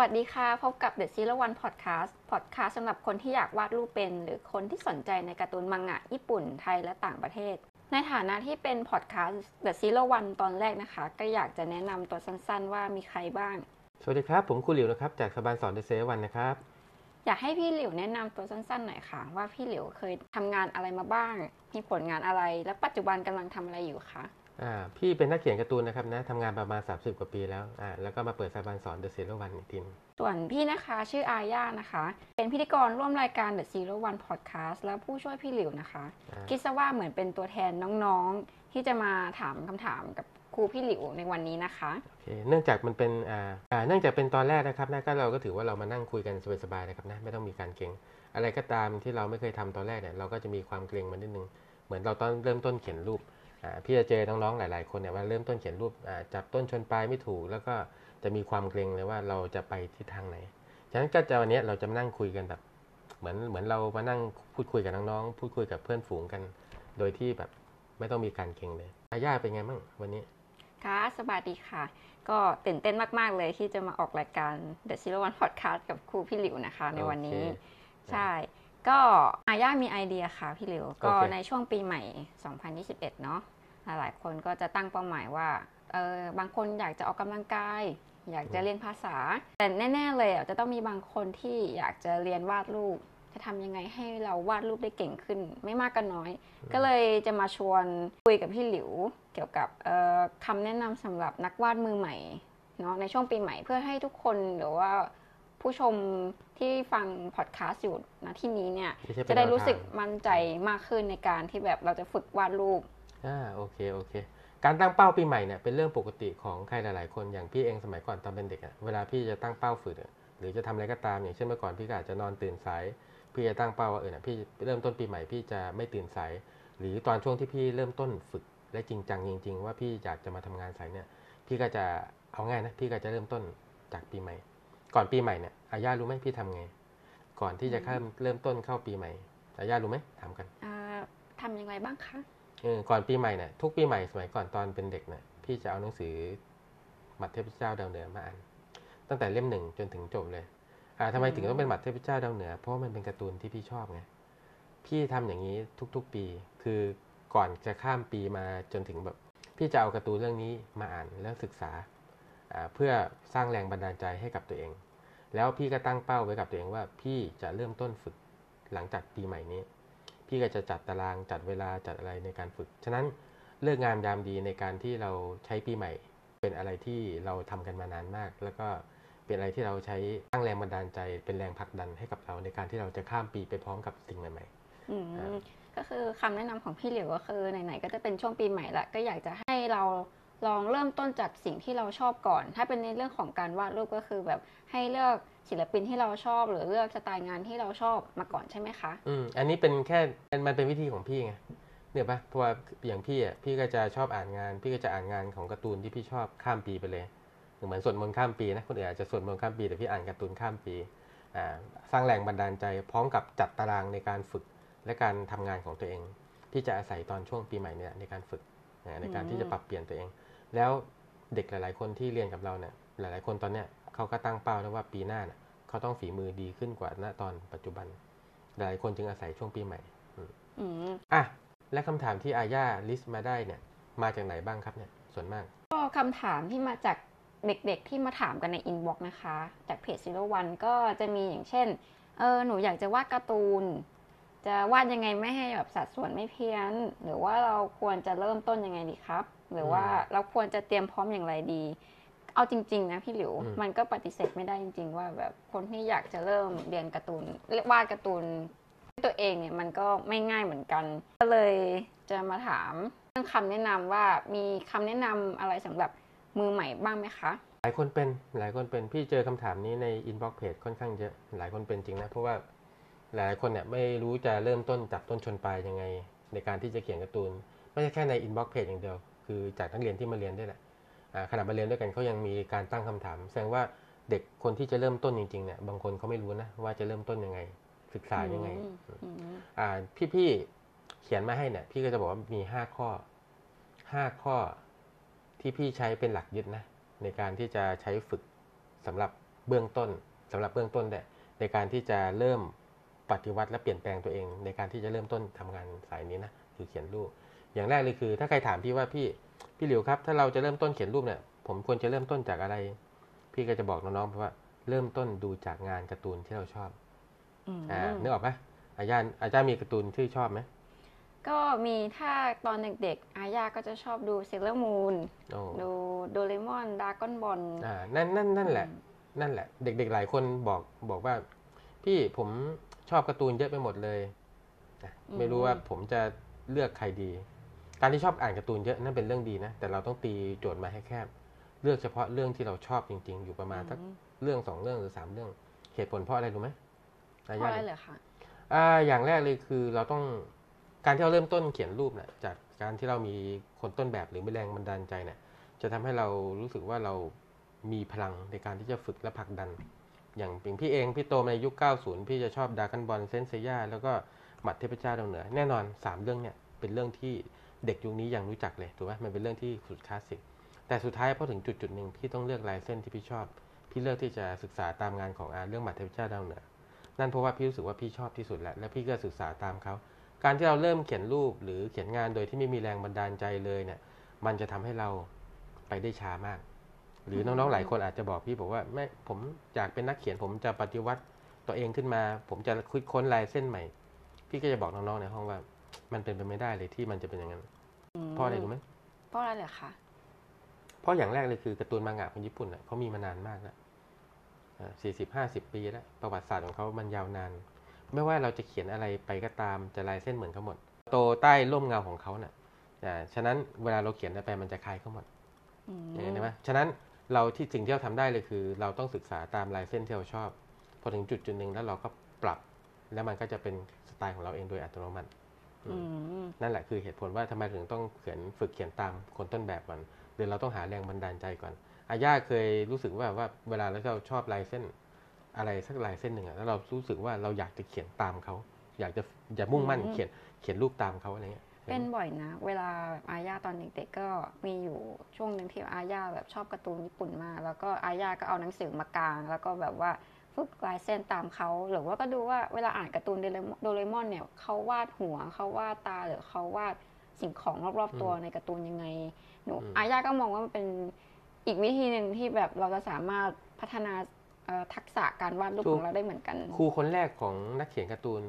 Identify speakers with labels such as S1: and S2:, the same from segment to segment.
S1: วัสดีค่ะ พบกับ The Zero One Podcast Podcast สำหรับคนที่อยากวาดรูปเป็น หรือคนที่สนใจในการ์ตูนมังงะ ญี่ปุ่นไทยและต่างประเทศ ในฐานะที่เป็น Podcast The Zero One ตอนแรกนะคะ ก็อยากจะแนะนำตัวสั้นๆ ว่ามีใครบ้าง
S2: สวัสดีครับ ผมครูหลิวนะครับ จากสบานสอนเดเซวันนะครับ
S1: อยากให้พี่หลิวแนะนำตัวสั้นๆหน่อยค่ะ ว่าพี่หลิวเคยทำงานอะไรมาบ้าง มีผลงานอะไร และปัจจุบันกำลังทำอะไรอยู่คะ
S2: อ่า พี่เป็นนักเขียนการ์ตูนนะครับนะทำงานประมาณ 30 กว่าปีแล้วอ่าแล้วก็มาเปิดสบานสอนเดเซวันอีกทีหนึ่ง
S1: ส่วนพี่นะคะชื่ออาญานะคะ เป็นพิธีกรร่วมรายการ The Zero One Podcast แล้วผู้ช่วยพี่หลิวนะคะ
S2: อ่า
S1: คิดซะว่าเหมือนเป็นตัวแทนน้องๆ ที่จะมาถามคำถามกับครูพี่หลิวในวันนี้นะคะ
S2: โอเคเนื่องจากมันเป็นอ่าอ่าเนื่องจากเป็นตอนแรกนะครับนะก็เราก็ถือว่าเรามานั่งคุยกันสบายๆนะครับนะไม่ต้องมีการเกรงอะไรก็ตามที่เราไม่เคยทำตอนแรกเนี่ยเราก็จะมีความเกรงมานิดนึงเหมือนเราตอนเริ่มต้นเขียนรูปอ่า พี่จะเจอน้องๆหลาย ๆ คนเนี่ยว่าเริ่มต้นเขียนรูปอ่าจับต้นชนปลายไม่ถูก แล้วก็จะมีความเกรงเลยว่าเราจะไปทิศทางไหน ฉะนั้นก็จะวันนี้เราจะมานั่งคุยกันแบบเหมือนเหมือนเรามานั่งพูดคุยกับน้องๆพูดคุยกับเพื่อนฝูงกัน โดยที่แบบไม่ต้องมีการเกรงเลยอาย่าเป็นไงบ้างวันนี้
S1: ค่ะสวัสดีค่ะ ก็ตื่นเต้นมากๆเลยที่จะมาออกรายการ The Zero One Podcast กับครูพี่หลิวนะคะ ในวันนี้
S2: โอเค
S1: ใช่ ก็อาย่ามีไอเดียค่ะพี่หลิวก็
S2: โอเค
S1: ในช่วงปีใหม่ 2021 เนาะหลายๆคนก็จะตั้งเป้าหมายว่าเออบางคนอยากจะออกกำลังกาย อยากจะเรียนภาษา แต่แน่ ๆ เลยอะจะต้องมีบางคนที่อยากจะเรียนวาดรูป จะทำยังไงให้เราวาดรูปได้เก่งขึ้น ไม่มากก็น้อย ก็เลยจะมาชวนคุยกับพี่หลิว เกี่ยวกับเอ่อคำแนะนำสำหรับนักวาดมือใหม่เนาะในช่วงปีใหม่เพื่อให้ทุกคนหรือว่า ผู้ชมที่ฟังพอดแคสต์อยู่นะที่นี้เนี่ย
S2: ที่ใช้เป็น
S1: จะได้รู้
S2: แนวทาง
S1: สึกมั่นใจมากขึ้นในการที่แบบเราจะฝึกวาดรูป
S2: อ่าโอเคโอเค การตั้งเป้าปีใหม่เนี่ยเป็นเรื่องปกติของใครหลาย ๆ คนอย่างพี่เองสมัยก่อนตอนเป็นเด็กอะเวลาพี่จะตั้งเป้าฝึกอะหรือจะทำอะไรก็ตามอย่างเช่นเมื่อก่อนพี่ก็อาจจะนอนตื่นสายพี่จะตั้งเป้าว่าเออเนี่ยพี่เริ่มต้นปีใหม่พี่จะไม่ตื่นสายหรือตอนช่วงที่พี่เริ่มต้นฝึกและจริงจังจริง ๆ ว่าพี่อยากจะมาทำงานสายเนี่ย พี่ก็จะเอาง่ายนะพี่ก็จะเริ่มต้นจากปีใหม่ ก่อนปีใหม่เนี่ยอาย่ารู้ไหมพี่ทำไง ก่อนที่จะเริ่มเริ่มต้นเข้าปีใหม่อาย่ารู้ไหมถามกัน
S1: อ่าทำอย่างไรบ้างคะ
S2: เออก่อนปีใหม่เนี่ยทุกปีใหม่สมัยก่อนตอนเป็นเด็กเนี่ยพี่จะเอาหนังสือหมัดเทพเจ้าดาวเหนือมาอ่านตั้งแต่เล่มหนึ่งจนถึงจบเลยอ่าทำไมถึงต้องเป็นหมัดเทพเจ้าดาวเหนือ เพราะว่ามันเป็นการ์ตูนที่พี่ชอบไงพี่ทำอย่างนี้ทุกๆปี คือก่อนจะข้ามปีมาจนถึงแบบ พี่จะเอาการ์ตูนเรื่องนี้มาอ่านแล้วศึกษาอ่า เพื่อสร้างแรงบันดาลใจให้กับตัวเอง แล้วพี่ก็ตั้งเป้าไว้กับตัวเองว่า พี่จะเริ่มต้นฝึกหลังจากปีใหม่นี้ พี่ก็จะจัดตารางจัดเวลาจัดอะไรในการฝึก ฉะนั้นเลือกงามยามดีในการที่เราใช้ปีใหม่ เป็นอะไรที่เราทำกันมานานมาก แล้วก็เป็นอะไรที่เราใช้สร้างแรงบันดาลใจเป็นแรงผลักดันให้กับเราในการที่เราจะข้ามปีไปพร้อมกับสิ่งใหม่
S1: อืม
S2: ครับ
S1: ก็คือคำแนะนำของพี่เหลิวก็คือไหนๆก็จะเป็นช่วงปีใหม่ละก็อยากจะให้เรา ลองเริ่มต้นจากสิ่งที่เราชอบก่อน ถ้าเป็นในเรื่องของการวาดรูปก็คือแบบให้เลือกศิลปินที่เราชอบ หรือเลือกสไตล์งานที่เราชอบมาก่อนใช่ไหมคะ
S2: อืม อันนี้เป็นแค่ มันเป็นวิธีของพี่ไง เนี่ยปะเพราะว่าอย่างพี่อะ พี่ก็จะชอบอ่านงาน พี่ก็จะอ่านงานของการ์ตูนที่พี่ชอบข้ามปีไปเลย เหมือนสวดมนต์ข้ามปีนะ คนอื่นอาจจะสวดมนต์ข้ามปี แต่พี่อ่านการ์ตูนข้ามปี อ่า สร้างแรงบันดาลใจ พร้อมกับจัดตารางในการฝึกและการทำงานของตัวเอง พี่จะอาศัยตอนช่วงปีใหม่เนี่ยในการฝึก ในการที่จะปรับเปลี่ยนตัวเอง แล้วเด็กหลาย ๆ คนที่เรียนกับเราเนี่ยหลาย ๆ คนตอนเนี้ยเขาก็ตั้งเป้าแล้วว่าปีหน้าเนี่ยเขาต้องฝีมือดีขึ้นกว่าณตอนปัจจุบัน หลายคนจึงอาศัยช่วงปีใหม่
S1: อืม
S2: อะและคำถามที่อาญา list มาได้เนี่ย มาจากไหนบ้างครับเนี่ยส่วนมาก
S1: ก็คำถามที่มาจากเด็กๆที่มาถามกันใน inbox นะคะ จากเพจ Zero One ก็จะมีอย่างเช่นเออหนูอยากจะวาดการ์ตูน จะวาดยังไงไม่ให้แบบสัดส่วนไม่เพี้ยน หรือว่าเราควรจะเริ่มต้นยังไงดีครับ หรือว่า
S2: อืม
S1: เราควรจะเตรียมพร้อมอย่างไรดี เอาจริง ๆ นะพี่หลิว
S2: อืม
S1: มันก็ปฏิเสธไม่ได้จริง ๆ ว่าแบบคนที่อยากจะเริ่มเรียนการ์ตูนวาดการ์ตูนด้วยตัวเองเนี่ยมันก็ไม่ง่ายเหมือนกัน ก็เลยจะมาถามเรื่องคำแนะนำว่ามีคำแนะนำอะไรสำหรับมือใหม่บ้างไหมคะ
S2: หลายคนเป็นหลายคนเป็นพี่เจอคำถามนี้ใน inbox เพจค่อนข้างเยอะหลายคนเป็นจริงนะเพราะว่าหลายคนเนี่ยไม่รู้จะเริ่มต้นจับต้นชนปลายยังไง ในการที่จะเขียนการ์ตูน ไม่ใช่แค่ใน inbox เพจอย่างเดียว คือจากนักเรียนที่มาเรียนด้วยแหละอ่าขนาดมาเรียนด้วยกันเขายังมีการตั้งคำถาม แสดงว่าเด็กคนที่จะเริ่มต้นจริงๆเนี่ยบางคนเขาไม่รู้นะว่าจะเริ่มต้นยังไง ศึกษายังไง
S1: อืมอืม
S2: อ่าพี่ๆเขียนมาให้เนี่ย พี่ก็จะบอกว่ามีห้าข้อห้าข้อที่พี่ใช้เป็นหลักยึดนะ ในการที่จะใช้ฝึกสำหรับเบื้องต้นสำหรับเบื้องต้นเนี่ยในการที่จะเริ่มปฏิวัติและเปลี่ยนแปลงตัวเอง ในการที่จะเริ่มต้นทำงานสายนี้นะคือเขียนรูป อย่างแรกเลยคือ ถ้าใครถามพี่ว่าพี่พี่หลิวครับ ถ้าเราจะเริ่มต้นเขียนรูปเนี่ย ผมควรจะเริ่มต้นจากอะไร พี่ก็จะบอกน้องๆว่าเริ่มต้นดูจากงานการ์ตูนที่เราชอบ
S1: อืม
S2: อ่านึกออกไหมอาจารย์อาจารย์มีการ์ตูนที่ชอบไหม
S1: ก็มีถ้าตอนเด็กๆอาญาก็จะชอบดูเซเลอร์มูน
S2: โอ้
S1: ดูโดราเอมอนดราก้อนบอล
S2: อ่านั่นนั่นนั่นแหละ นั่นแหละ เด็ก ๆ หลายคนบอกบอกว่า พี่ผมชอบการ์ตูนเยอะไปหมดเลยนะไม่รู้ว่าผมจะเลือกใครดี การที่ชอบอ่านการ์ตูนเยอะนั่นเป็นเรื่องดีนะ แต่เราต้องตีโจทย์มาให้แคบ เลือกเฉพาะเรื่องที่เราชอบจริง ๆ อยู่ประมาณสักเรื่องสองเรื่องหรือสามเรื่อง เหตุผลเพราะอะไรรู้ไหม
S1: เพราะอะไรเหรอคะ
S2: อ่าอย่างแรกเลยคือเราต้องการที่เราเริ่มต้นเขียนรูปเนี่ยจากการที่เรามีคนต้นแบบหรือมีแรงบันดาลใจเนี่ยจะทำให้เรารู้สึกว่าเรามีพลังในการที่จะฝึกและผลักดัน อย่างเป็นพี่เองพี่โตมาในยุค 90 พี่จะชอบดากันบอลเซนเซียแล้วก็หมัดเทพเจ้าดาวเหนือ แน่นอน 3 เรื่องเนี่ยเป็นเรื่องที่ เด็กยุคนี้ยังรู้จักเลยถูกไหมมันเป็นเรื่องที่สุดคลาสสิกแต่สุดท้ายพอถึงจุดจุดหนึ่งพี่ต้องเลือกลายเส้นที่พี่ชอบ พี่เลือกที่จะศึกษาตามงานของอาเรื่องหมัดเทพเจ้าดาวเหนือนั่นเพราะว่าพี่รู้สึกว่าพี่ชอบที่สุดแล้วและพี่ก็ศึกษาตามเขาการที่เราเริ่มเขียนรูปหรือเขียนงานโดยที่ไม่มีแรงบันดาลใจเลยเนี่ย มันจะทำให้เราไปได้ช้ามาก หรือน้องๆหลายคนอาจจะบอกพี่บอกว่าไม่ผมอยากเป็นนักเขียนผมจะปฏิวัติตัวเองขึ้นมา ผมจะคิดค้นลายเส้นใหม่ พี่ก็จะบอกน้องๆในห้องว่า มันเป็นไปไม่ได้เลยที่มันจะเป็นอย่างนั้น
S1: ม
S2: เพราะอะไรรู้ไหม
S1: เพราะอะไรเหรอคะ
S2: เพราะอย่างแรกเลยคือการ์ตูนมังงะของญี่ปุ่นน่ะเขามีมานานมากแล้วสี่สิบห้าสิบปีแล้วประวัติศาสตร์ของเขามันยาวนาน ไม่ว่าเราจะเขียนอะไรไปก็ตามจะลายเส้นเหมือนเขาหมด โตใต้ร่มเงาของเขาน่ะอ่าฉะนั้นเวลาเราเขียนอะไรไปมันจะคล้ายเขาหมด
S1: อืม
S2: อย่างนี้นใช่ไหมฉะนั้นเราที่สิ่งที่เราทำได้เลยคือ เราต้องศึกษาตามลายเส้นที่เราชอบ พอถึงจุดจุดหนึ่งแล้วเราก็ปรับ แล้วมันก็จะเป็นสไตล์ของเราเองโดยอัตโนมัติ
S1: อืม
S2: นั่นแหละคือเหตุผลว่าทำไมถึงต้องเขียนฝึกเขียนตามคนต้นแบบก่อนหรือเราต้องหาแรงบันดาลใจก่อนอาย่าเคยรู้สึกว่าว่าเวลาเราชอบลายเส้นอะไรสักลายเส้นหนึ่งอะแล้วเรารู้สึกว่าเราอยากจะเขียนตามเขาอยากจะอยากมุ่งมั่นเขียนเขียนรูปตามเขาอะไรเงี้ย
S1: เป็นบ่อยนะ เวลาแบบอาญาตอนเด็กๆก็มีอยู่ช่วงหนึ่งที่อาญาแบบชอบการ์ตูนญี่ปุ่นมากแล้วก็อาญาก็เอาหนังสือมากาง แล้วก็แบบว่า ฝึกลายเส้นตามเขาหรือว่าก็ดูว่าเวลาอ่านการ์ตูนโดเรมอนโดเรมอนเนี่ยเขาวาดหัวเขาวาดตาหรือเขาวาดสิ่งของรอบๆตัวในการ์ตูนยังไงหนูอาญาก็มองว่ามันเป็นอีกวิธีหนึ่งที่แบบเราจะสามารถพัฒนาเอ่อทักษะการวาดรูปของเราได้เหมือนกัน
S2: ครูคนแรกของนักเขียนการ์ตูน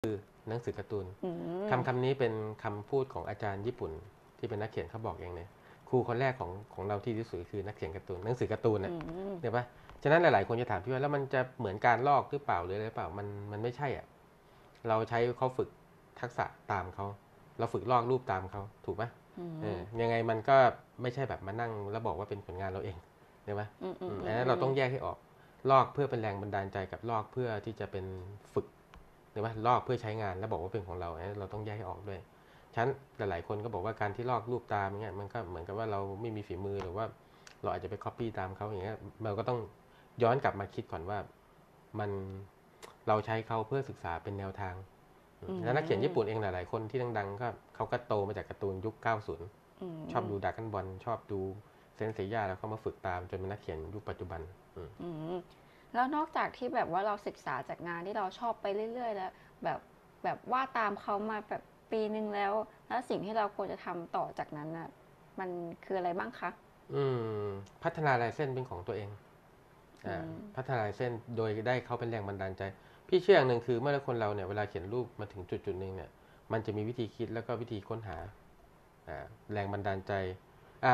S2: คือหนังสือการ์ตูน
S1: อืม
S2: คำคำนี้เป็นคำพูดของอาจารย์ญี่ปุ่น ที่เป็นนักเขียนเขาบอกเองเนี่ยครูคนแรกของของเราที่ที่สุดคือนักเขียนการ์ตูนหนังสือการ์ตูนน่ะ
S1: อืม
S2: เดี๋ยวปะ ฉะนั้นหลาย ๆ คนจะถามพี่ว่าแล้วมันจะเหมือนการลอกหรือเปล่าหรืออะไรหรือเปล่ามันมันไม่ใช่อะเราใช้เขาฝึกทักษะตามเขาเราฝึกลอกรูปตามเขาถูกปะ
S1: อืม
S2: เออยังไงมันก็ไม่ใช่แบบมานั่งแล้วบอกว่าเป็นผลงานเราเองเดี๋ยวปะ
S1: อืมอืม
S2: อืมอันนั้นเราต้องแยกให้ออกลอกเพื่อเป็นแรงบันดาลใจกับลอกเพื่อที่จะเป็นฝึกเดี๋ยวปะลอกเพื่อใช้งานแล้วบอกว่าเป็นของเราอันนั้นเราต้องแยกให้ออกด้วยฉะนันหลาย ๆ คนก็บอกว่าการที่ลอกรูปตามอย่างเงี้ยมันก็เหมือนกับว่าเราไม่มีฝีมือหรือว่า เราอาจจะไป copy ตามเขาอย่างเงี้ยเราก็ต้อง ย้อนกลับมาคิดก่อนว่ามันเราใช้เขาเพื่อศึกษาเป็นแนวทาง
S1: อืม
S2: แล้วนักเขียนญี่ปุ่นเองหลาย ๆ คนที่ดังๆ ก็เขาก็โตมาจากการ์ตูนยุค 90
S1: ม
S2: ชอบดูดากันบอลชอบดูเซนเซียาแล้วเขามาฝึกตามจนเป็นนักเขียนยุคปัจจุบันอืม
S1: อืมแล้วนอกจากที่แบบว่าเราศึกษาจากงานที่เราชอบไปเรื่อย ๆ แล้ว แบบแบบว่าตามเขามาแบบปีหนึ่งแล้ว แล้วสิ่งที่เราควรจะทำต่อจากนั้นน่ะ มันคืออะไรบ้างคะ
S2: อืม พัฒนาลายเส้นเป็นของตัวเองอ่า
S1: อืม
S2: พัฒนาลายเส้นโดยได้เขาเป็นแรงบันดาลใจ พี่เชื่ออย่างหนึ่งคือเมื่อคนเราเนี่ยเวลาเขียนรูปมาถึงจุดจุดๆหนึ่งเนี่ย มันจะมีวิธีคิดแล้วก็วิธีค้นหาอ่าแรงบันดาลใจอ่า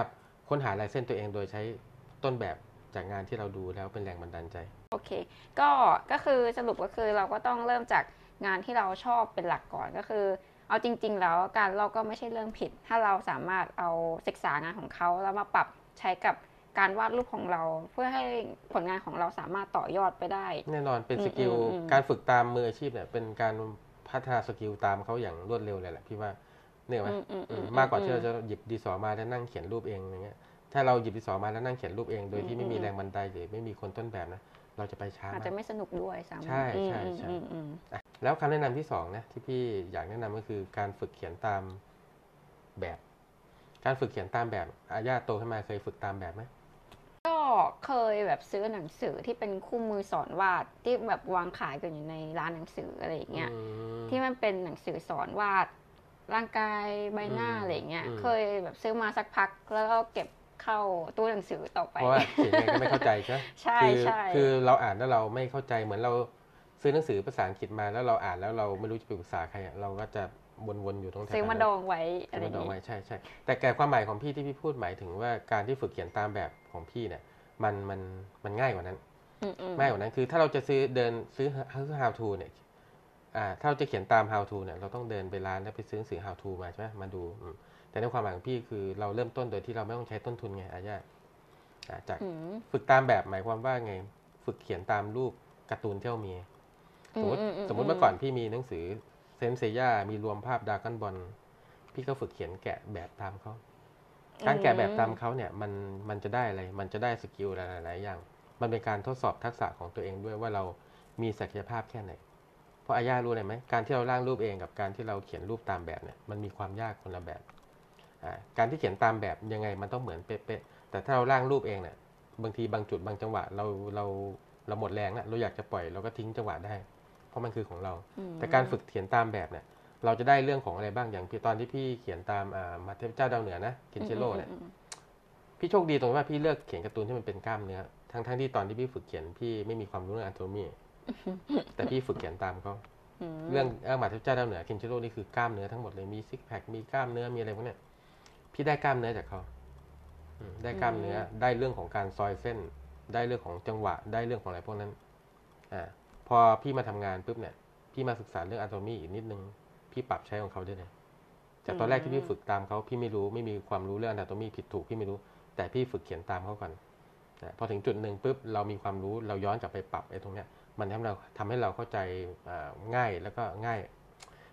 S2: ค้นหาลายเส้นตัวเองโดยใช้ต้นแบบจากงานที่เราดูแล้วเป็นแรงบันดาลใจ
S1: โอเค ก็ก็คือสรุปก็คือเราก็ต้องเริ่มจากงานที่เราชอบเป็นหลักก่อนก็คือ เอาจริง ๆ แล้วการลอกก็ไม่ใช่เรื่องผิด ถ้าเราสามารถเอาศึกษางานของเขาแล้วมาปรับใช้กับ การวาดรูปของเรา เพื่อให้ผลงานของเราสามารถต่อยอดไปได้
S2: แน่นอนเป็น
S1: อืม
S2: skill
S1: อืมอืม
S2: การฝึกตามมืออาชีพเนี่ยเป็นการพัฒนา skill ตามเขาอย่างรวดเร็วเลยแหละพี่ว่าเนี่ยไหม
S1: อืมอืม
S2: อืม
S1: อื
S2: ม
S1: มา
S2: กกว่าที่เราจะหยิบดินสอมาแล้วนั่งเขียนรูปเองอย่างเงี้ยถ้าเราหยิบดินสอมาแล้วนั่งเขียนรูปเอง โดยที่ไม่มีแรงบันดาลใจหรือไม่มีคนต้นแบบนะเราจะไปช้า
S1: อาจ
S2: มา
S1: จะ
S2: ก
S1: ไไม่สนุกด้วยซ้ำ
S2: ใช่ใช่
S1: อืม
S2: ใช่
S1: อืมอืม
S2: อะแล้วคำแนะนำที่สองนะที่พี่อยากแนะนำก็คือการฝึกเขียนตามแบบ การฝึกเขียนตามแบบอาญาโตขึ้นมาเคยฝึกตามแบบไหม
S1: ก็เคยแบบซื้อหนังสือที่เป็นคู่มือสอนวาดที่แบบวางขายกันอยู่ในร้านหนังสืออะไรอย่างเงี้ย
S2: อืม
S1: ที่มันเป็นหนังสือสอนวาดร่างกายใบหน้า
S2: อืม
S1: อะไรอย่างเงี้ย
S2: อืม
S1: เคยแบบซื้อมาสักพักแล้วก็เก็บเข้าตู้หนังสือต่อไป
S2: เพราะว่าเขียนยังไงก็ไม่เข้าใจใช่ไหม
S1: ใช่
S2: คือ
S1: ใช่
S2: คือเราอ่านแล้วเราไม่เข้าใจเหมือนเราซื้อหนังสือภาษาอังกฤษมาแล้วเราอ่านแล้วเราไม่รู้จะไปปรึกษาใครอะเราก็จะ วนๆอยู่ตรงแถว
S1: ซื้อมา
S2: นั้น
S1: ดองไว้
S2: ซื้
S1: อะไร
S2: อ
S1: อ
S2: มา
S1: ย่าง
S2: ดอง
S1: งี้
S2: ไว้ใช่ใช่แต่แก่ความหมายของพี่ที่พี่พูดหมายถึงว่าการที่ฝึกเขียนตามแบบของพี่เนี่ย มันมันมันง่ายกว่านั้น
S1: อืมอืม
S2: ง่ายกว่านั้นคือถ้าเราจะซื้อเดินซื้อ how to เนี่ยอ่าถ้าเราจะเขียนตาม how to เนี่ยเราต้องเดินไปร้านแล้วไปซื้อหนังสือ how to มาใช่ไหมมาดูอืมแต่ในความหมายของพี่คือเราเริ่มต้นโดยที่เราไม่ต้องใช้ต้นทุนไงอาญาอ่าจาก
S1: อืม
S2: ฝึกตามแบบหมายความว่าไง ฝึกเขียนตามรูปการ์ตูนที่เรามีสมมติ
S1: อื
S2: สมมติเมื่อก่อนพี่มีหนังสือ เซนเซย่ามีรวมภาพดราก้อนบอลพี่ก็ฝึกเขียนแกะแบบตามเขาการแกะแบบตามเขาเนี่ยมันมันจะได้อะไร มันจะได้สกิลหลายๆอย่าง มันเป็นการทดสอบทักษะของตัวเองด้วยว่าเรามีศักยภาพแค่ไหน เพราะอาญารู้อะไรไหมการที่เราร่างรูปเองกับการที่เราเขียนรูปตามแบบเนี่ยมันมีความยากคนละแบบอ่าการที่เขียนตามแบบยังไงมันต้องเหมือนเป๊ะๆ แต่ถ้าเราร่างรูปเองเนี่ยบางทีบางจุดบางจังหวะเราเราเราหมดแรงแล้วเราอยากจะปล่อยเราก็ทิ้งจังหวะได้เพ ราะมันคือของเรา
S1: อืม
S2: แต่การฝึกเขียนตามแบบเนี่ยเราจะได้เรื่องของอะไรบ้างอย่างพี่ตอนที่พี่เขียนตามอ่ามาเทพเจ้าดาวเหนือนะเคนเชโร่เนี่ย
S1: อืมอืม
S2: พี่โชคดีตรงที่ว่าพี่เลือกเขียนการ์ตูนที่มันเป็นกล้ามเนื้อทั้งทั้งที่ตอนที่พี่ฝึกเขียนพี่ไม่มีความรู้เรื่องอ n โ o มีแต่พี่ฝึกเขียนตามเขา
S1: อืม
S2: เรื่องเออมาเทพเจ้าดาวเหนือเคนเชโร่นี่คือกล้ามเนื้อทั้งหมดเลยมีซิกแพคมีกล้ามเนื้อมีอะไรพวกเนี้ยพี่ได้กล้ามเนื้อจากเขาอืมได้กล้ามเนื้อได้เรื่องของการซอยเส้น ได้เรื่องของจังหวะ ได้เรื่องของอะไรพวกนั้น อ่า พอพี่มาทำงานปุ๊บเนี่ย พี่มาศึกษาเรื่องอ n โ o มีอีกนิดนึง พี่ปรับใช้ของเขาได้เลยจากตอนแรกที่พี่ฝึกตามเขาพี่ไม่รู้ไม่มีความรู้เรื่องอ n โ o มีผิดถูกพี่ไม่รู้ แต่พี่ฝึกเขียนตามเขาก่อนพอถึงจุดหนึ่งปุ๊บเรามีความรู้เราย้อนกลับไปปรับไอ้ตรงเนี้ยมันทำเราทำให้เราเข้าใจง่ายแล้วก็ง่าย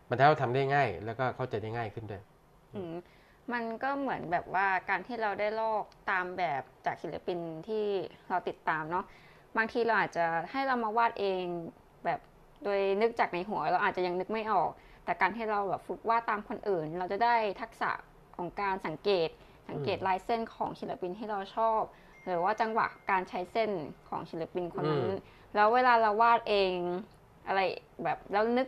S2: มันทำให้เราทำได้ง่าย แล้วก็เข้าใจได้ง่ายขึ้นด้วย
S1: มันก็เหมือนแบบว่าการที่เราได้ลอกตามแบบจากศิลปินที่เราติดตามเนาะ บางทีเราอาจจะให้เรามาวาดเองแบบโดยนึกจากในหัวเราอาจจะยังนึกไม่ออก แต่การที่เราแบบฝึกวาดตามคนอื่น เราจะได้ทักษะของการสังเกต สังเกตลายเส้นของศิลปินที่เราชอบ หรือว่าจังหวะการใช้เส้นของศิลปินคนนั้น
S2: อืม
S1: แล้วเวลาเราวาดเองอะไรแบบแล้วนึก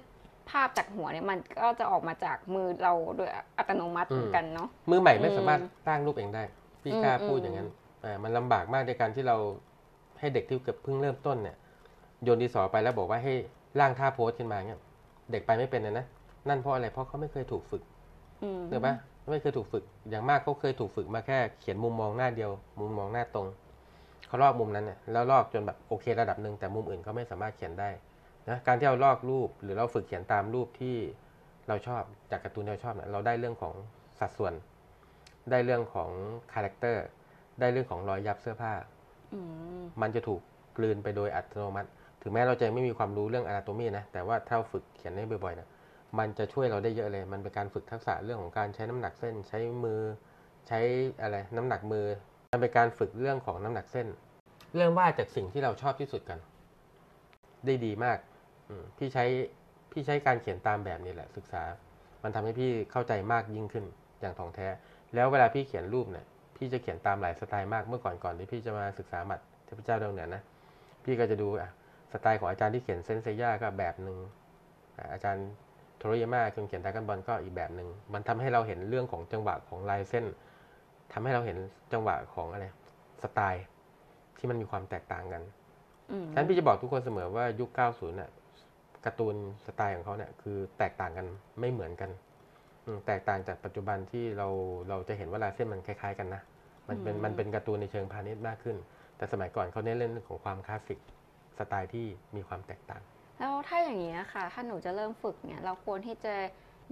S1: ภาพจากหัวเนี่ยมันก็จะออกมาจากมือเราโดยอัตโนมัติเหมือนกันเนาะ
S2: มือใหม่ไม่
S1: อืม
S2: สามารถสร้างรูปเองได้ พี่กล้า
S1: อืม
S2: พูด
S1: อืม
S2: อย่างนั้นอ่ามันลำบากมากในการที่เรา ให้เด็กที่เกิดเพิ่งเริ่มต้นเนี่ยโยนดีสอไปแล้วบอกว่าให้ร่างท่าโพสขึ้นมาเนี่ยเด็กไปไม่เป็นเลยนะนั่นเพราะอะไรเพราะเขาไม่เคยถูกฝึก
S1: อืม
S2: เห็นปะไม่เคยถูกฝึก อย่างมากเขาเคยถูกฝึกมาแค่เขียนมุมมองหน้าเดียว มุมมองหน้าตรงเขาลอกมุมนั้นเนี่ยแล้วลอกจนแบบโอเคระดับหนึ่งแต่มุมอื่นเขาไม่สามารถเขียนได้นะการที่เราลอกรูปหรือเราฝึกเขียนตามรูปที่เราชอบจากการ์ตูนที่เราชอบเนี่ยเราได้เรื่องของสัดส่วน ได้เรื่องของ character ได้เรื่องของรอยยับเสื้อผ้า
S1: อื มั
S2: นจะถูกกลืนไปโดยอัตโนมัติ ถึงแม้เราจะไม่มีความรู้เรื่อง anatomy นะ แต่ว่าถ้าฝึกเขียนได้บ่อยๆนะมันจะช่วยเราได้เยอะเลย มันเป็นการฝึกทักษะเรื่องของการใช้น้ำหนักเส้น ใช้มือ ใช้อะไรน้ำหนักมือ มันเป็นการฝึกเรื่องของน้ำหนักเส้น เรื่องว่าดจากสิ่งที่เราชอบที่สุดกัน ได้ดีมากพี่ใช้พี่ใช้การเขียนตามแบบนี้แหละศึกษา มันทำให้พี่เข้าใจมากยิ่งขึ้นอย่างถ่องแท้ แล้วเวลาพี่เขียนรูปเนี่ย พี่จะเขียนตามหลายสไตล์มากเมื่อก่อนก่อนที่พี่จะมาศึกษาหมัดเทพเจ้าดาวเหนือนะพี่ก็จะดูอะสไตล์ของอาจารย์ที่เขียนเซนเซย่าก็แบบหนึ่งอะอาจารย์โทโรยาม่าคนเขียนดรากันบอลก็อีกแบบหนึ่งมันทำให้เราเห็นเรื่องของจังหวะของลายเส้นทำให้เราเห็นจังหวะของอะไรสไตล์ที่มันมีความแตกต่างกัน
S1: อืม
S2: ฉะนั้นพี่จะบอกทุกคนเสมอว่ายุค 90 น่ะการ์ตูนสไตล์ของเขาเนี่ยคือแตกต่างกันไม่เหมือนกันอืม แตกต่างจากปัจจุบันที่เราเราจะเห็นว่าลายเส้นมันคล้าย ๆ กันนะ มันเป็นมันเป็นการ์ตูนในเชิงพาณิชย์มากขึ้น แต่สมัยก่อนเขาเน้นเรื่องของความคลาสสิกสไตล์ที่มีความแตกต่าง
S1: แล้วถ้าอย่างนี้ยค่ะ ถ้าหนูจะเริ่มฝึกเนี่ย เราควรที่จะ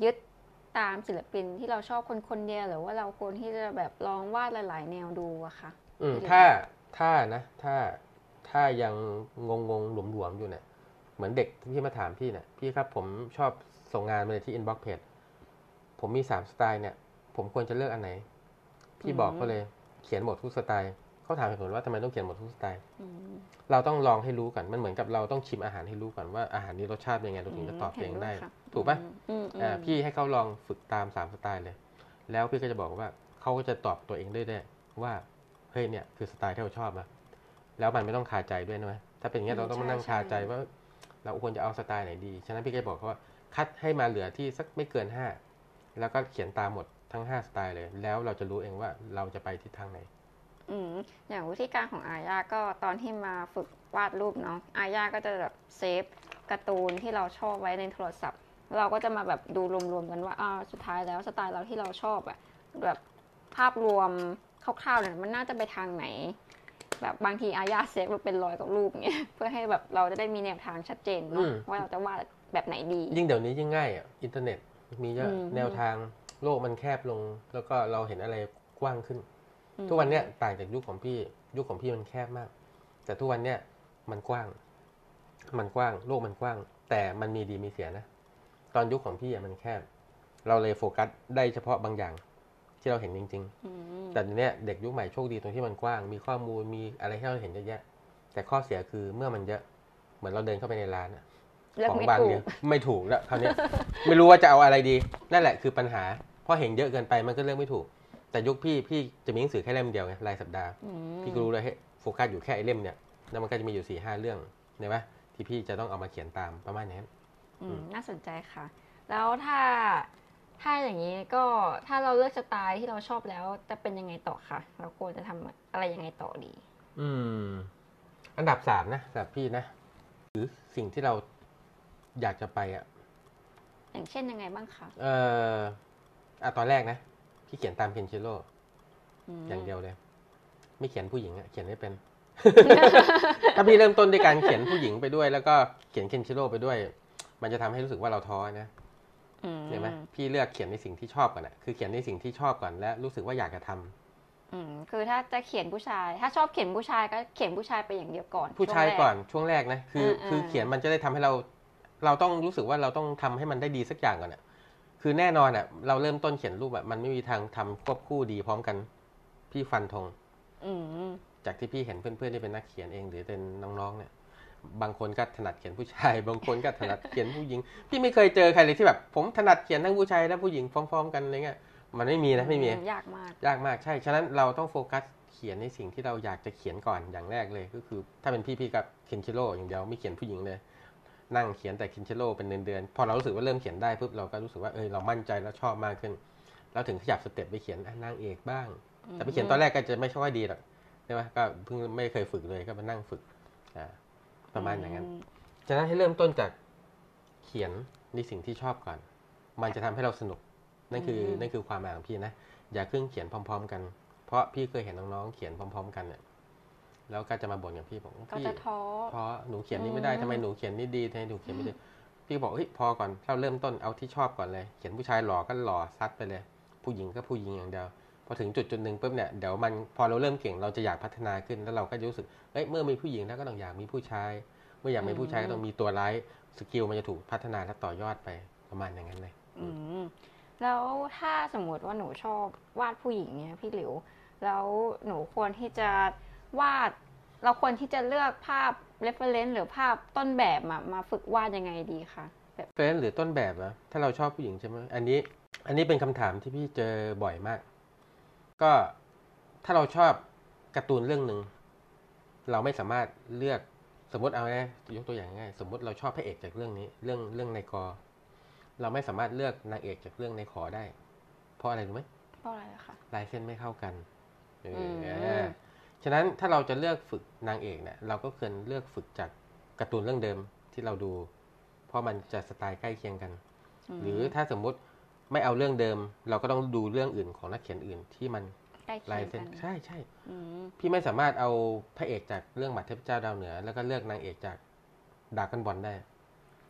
S1: ยึดตามศิลปินที่เราชอบคนคนเดียวหรือว่าเราควรที่จะแบบลองวาดหลาย ๆ แนวดูอะค่ะ
S2: อืม
S1: ไม่ได้
S2: ถ้าถ้านะ ถ้าถ้ายังงงงๆหลวมหลวมๆอยู่เนี่ย เหมือนเด็กที่มาถามพี่เนี่ยพี่ครับผมชอบส่งงานมาเลยที่ inbox page ผมมีสามสไตล์เนี่ย ผมควรจะเลือกอันไหน พี่บอกเขาเลยเขียนหมดทุกสไตล์เขาถามเหตุผลว่าทำไมต้องเขียนหมดทุกสไตล์
S1: อืม
S2: เราต้องลองให้รู้ก่อนมันเหมือนกับเราต้องชิมอาหารให้รู้ก่อนว่าอาหารนี้รสชาติเป็นยังไงเราถึงจะตอบเองได้
S1: ห็นวยค่ะ
S2: ถูกปะ
S1: อืมอืม
S2: อ่าพี่ให้เขาลองฝึกตามสามสไตล์เลย แล้วพี่ก็จะบอกว่าเขาก็จะตอบตัวเองได้ได้ว่าเฮ้ยเนี่ยคือสไตล์ที่เราชอบนะแล้วมันไม่ต้องคาใจด้วยนะถ้าเป็นอย่างนี้ย
S1: อืม
S2: เราต้องมา
S1: ใช่
S2: นั่งคาใจ
S1: ใช่
S2: ว่า เราควรจะเอาสไตล์ไหนดี ฉะนั้นพี่ก็บอกเขาว่าคัดให้มาเหลือที่สักไม่เกินห้า แล้วก็เขียนตามหมดทั้งห้าสไตล์เลย แล้วเราจะรู้เองว่าเราจะไปทิศทางไหน
S1: อืมอย่างวิธีการของอาญาก็ตอนที่มาฝึกวาดรูปเนาะอาญาก็จะแบบ save การ์ตูนที่เราชอบไว้ในโทรศัพท์ เราก็จะมาแบบดูรวมๆกันว่าอ่าสุดท้ายแล้วสไตล์เราที่เราชอบอะแบบภาพรวมคร่าวๆเนี่ยมันน่าจะไปทางไหน แบบบางทีอาญา save มาเป็นร้อยกว่ารูปเงี้ยเพื่อให้แบบเราจะได้มีแนวทางชัดเจนเนาะ
S2: อืม
S1: ว่าเราจะวาดแบบไหนดี
S2: ยิ่งเดี๋ยวนี้ยิ่งง่ายอะอินเทอร์เน็ต มีเยอะ
S1: อืม
S2: แนวทางโลกมันแคบลง แล้วก็เราเห็นอะไรกว้างขึ้น
S1: อืม
S2: ทุกวันเนี้ยต่างจากยุคของพี่ ยุคของพี่มันแคบมาก แต่ทุกวันเนี้ยมันกว้าง มันกว้าง โลกมันกว้าง แต่มันมีดีมีเสียนะ ตอนยุคของพี่อะมันแคบ เราเลยโฟกัสได้เฉพาะบางอย่าง ที่เราเห็นจริง
S1: อืม
S2: ๆแต่เดี๋ยวเนี้ยเด็กยุคใหม่โชคดีตรงที่มันกว้าง มีข้อมูลมีอะไรให้เราเห็นเยอะแยะ แต่ข้อเสียคือเมื่อมันเยอะ เหมือนเราเดินเข้าไปในร้านอะ
S1: เลือก
S2: ของ
S1: ไม่
S2: บาง
S1: ถู
S2: เดีย
S1: ก
S2: วไม่ถูกแล้วคราวเนี้ยไม่รู้ว่าจะเอาอะไรดี นั่นแหละคือปัญหาเพราะเห็นเยอะเกินไปมันก็เลือกไม่ถูก แต่ยุคพี่พี่จะมีหนังสือแค่เล่มเดียวไงรายสัปดาห์
S1: อืม
S2: พี่ก็รู้เลยให้โฟกัสอยู่แค่ไอ้เล่มเนี่ยแล้วมันก็จะมีอยู่สี่ห้าเรื่องเห็นไหมที่พี่จะต้องเอามาเขียนตามประมาณนี้น
S1: อืมน่าสนใจค่ะ แล้วถ้าถ้าอย่างนี้ก็ถ้าเราเลือกสไตล์ที่เราชอบแล้วจะเป็นยังไงต่อคะเราควรจะทำอะไรยังไงต่อดี
S2: อืม อันดับสามนะสำหรับพี่นะ หรือสิ่งที่เรา อยากจะไปอะ
S1: อย่างเช่นยังไงบ้างคะ
S2: เอออะตอนแรกนะพี่เขียนตามเคนชิโร่
S1: ม
S2: อย่างเดียวเลย ไม่เขียนผู้หญิงอะเขียนไม่เป็น ถ้าพี่เริ่มต้นด้วยการเขียนผู้หญิงไปด้วย แล้วก็เขียนเคนชิโร่ไปด้วย มันจะทำให้รู้สึกว่าเราท้อนะ
S1: อืม
S2: เห็นไหมพี่เลือกเขียนในสิ่งที่ชอบก่อนอะคือเขียนในสิ่งที่ชอบก่อนและรู้สึกว่าอยากจะทำ
S1: อืมคือถ้าจะเขียนผู้ชาย ถ้าชอบเขียนผู้ชายก็เขียนผู้ชายไปอย่างเดียวก่อน
S2: ผู้ชาย
S1: ช่วงแร
S2: ก่อนช่วงแรกนะคือ
S1: เออเออ
S2: คือเขียนมันจะได้ทำให้เรา เราต้องรู้สึกว่าเราต้องทำให้มันได้ดีสักอย่างก่อนอะคือแน่นอนอะเราเริ่มต้นเขียนรูปอะมันไม่มีทางทำควบคู่ดีพร้อมกัน พี่ฟันธง
S1: อืม
S2: จากที่พี่เห็นเพื่อนๆที่เป็นนักเขียนเองหรือเป็นน้องๆเนี่ย บางคนก็ถนัดเขียนผู้ชาย บางคนก็ถนัดเขียนผู้หญิง พี่ไม่เคยเจอใครเลยที่แบบ ผมถนัดเขียนทั้งผู้ชายและผู้หญิงพร้อม ๆ กันอะไรเงี้ยมันไม่มีนะไม่มี
S1: อืยากมาก
S2: ยากมากใช่ ฉะนั้นเราต้องโฟกัสเขียนในสิ่งที่เราอยากจะเขียนก่อนอย่างแรกเลย ก็คือ ถ้าเป็นพี่พี่กับเคนชิโร่อย่างเดียวไม่เขียนผู้หญิงเลย นั่งเขียนแต่เคนชิโร่เป็นเดือนๆพอเรารู้สึกว่าเริ่มเขียนได้ปุ๊บเราก็รู้สึกว่าเออเรามั่นใจแล้วชอบมากขึ้นเราถึงขยับสเต็ปไปเขียนอะนางเอกบ้าง แต่ไปเขียนตอนแรกก็จะไม่ค่อยดีหรอกใช่ไหมก็เพิ่งไม่เคยฝึกเลยก็มานั่งฝึกอ่าประมาณอย่างนั้นฉะนั้นให้เริ่มต้นจากเขียนในสิ่งที่ชอบก่อน มันจะทำให้เราสนุกนั่นคือ
S1: อืม
S2: นั่นคือความหมายของพี่นะอย่าเพิ่งเขียนพร้อม ๆ กัน เพราะพี่เคยเห็นน้องๆเขียนพร้อม ๆ กันเนี่ย แล้วก็จะมาบ่นกับพี่บอก
S1: ก็
S2: พี่
S1: จะท้อ
S2: เพราะหนูเขียนนี่ไม่ได้
S1: อืม
S2: ทำไมหนูเขียนนี่ดีทำไมหนูเขียนไม่ดีพี่บอกเฮ้ยพอก่อนเราเริ่มต้นเอาที่ชอบก่อนเลย เขียนผู้ชายหล่อก็หล่อซัดไปเลย ผู้หญิงก็ผู้หญิงอย่างเดียวพอถึงจุดจุดหนึ่งปุ๊บเนี่ยเดี๋ยวมันพอเราเริ่มเก่งเราจะอยากพัฒนาขึ้นแล้วเราก็จะรู้สึกเอ้ยเมื่อมีผู้หญิงแล้วก็ต้องอยากมีผู้ชาย เมื่ออยากมีผู้ชายก็ต้องมีตัวร้าย skill มันจะถูกพัฒนาและต่อยอดไปประมาณอย่างนั้นเลย
S1: อืมแล้วถ้าสมมติว่าหนูชอบวาดผู้หญิงเนี่ยพี่หลิว แล้วหนูควรที่จะ วาด เราควรที่จะเลือกภาพ reference หรือภาพต้นแบบมามาฝึกวาดยังไงดีคะแบบ
S2: reference หรือต้นแบบอะถ้าเราชอบผู้หญิงใช่ไหมอันนี้ อันนี้เป็นคำถามที่พี่เจอบ่อยมาก ก็ถ้าเราชอบการ์ตูนเรื่องหนึ่งเราไม่สามารถเลือกสมมติเอาไงยกตัวอย่างง่ายสมมติเราชอบพระเอกจากเรื่องนี้ เรื่องเรื่องในกอ เราไม่สามารถเลือกนางเอกจากเรื่องในขอได้ เพราะอะไรรู้ไหม
S1: เพราะอะไรอะคะ
S2: ลายเส้นไม่เข้ากันเออ
S1: ม
S2: อ ฉะนั้นถ้าเราจะเลือกฝึกนางเอกเนี่ยเราก็ควรเลือกฝึกจากการ์ตูนเรื่องเดิมที่เราดู เพราะมันจะสไตล์ใกล้เคียงกัน
S1: ม
S2: หรือถ้าสมมุติไม่เอาเรื่องเดิม เราก็ต้องดูเรื่องอื่นของนักเขียนอื่นที่มัน
S1: ใกล้เคี
S2: ลาย
S1: ยง
S2: เส้น
S1: กัน
S2: ใช่ใช่
S1: อืม
S2: พี่ไม่สามารถเอาพระเอกจากเรื่องหมัดเทพเจ้าดาวเหนือ แล้วก็เลือกนางเอกจากดากันบอลได้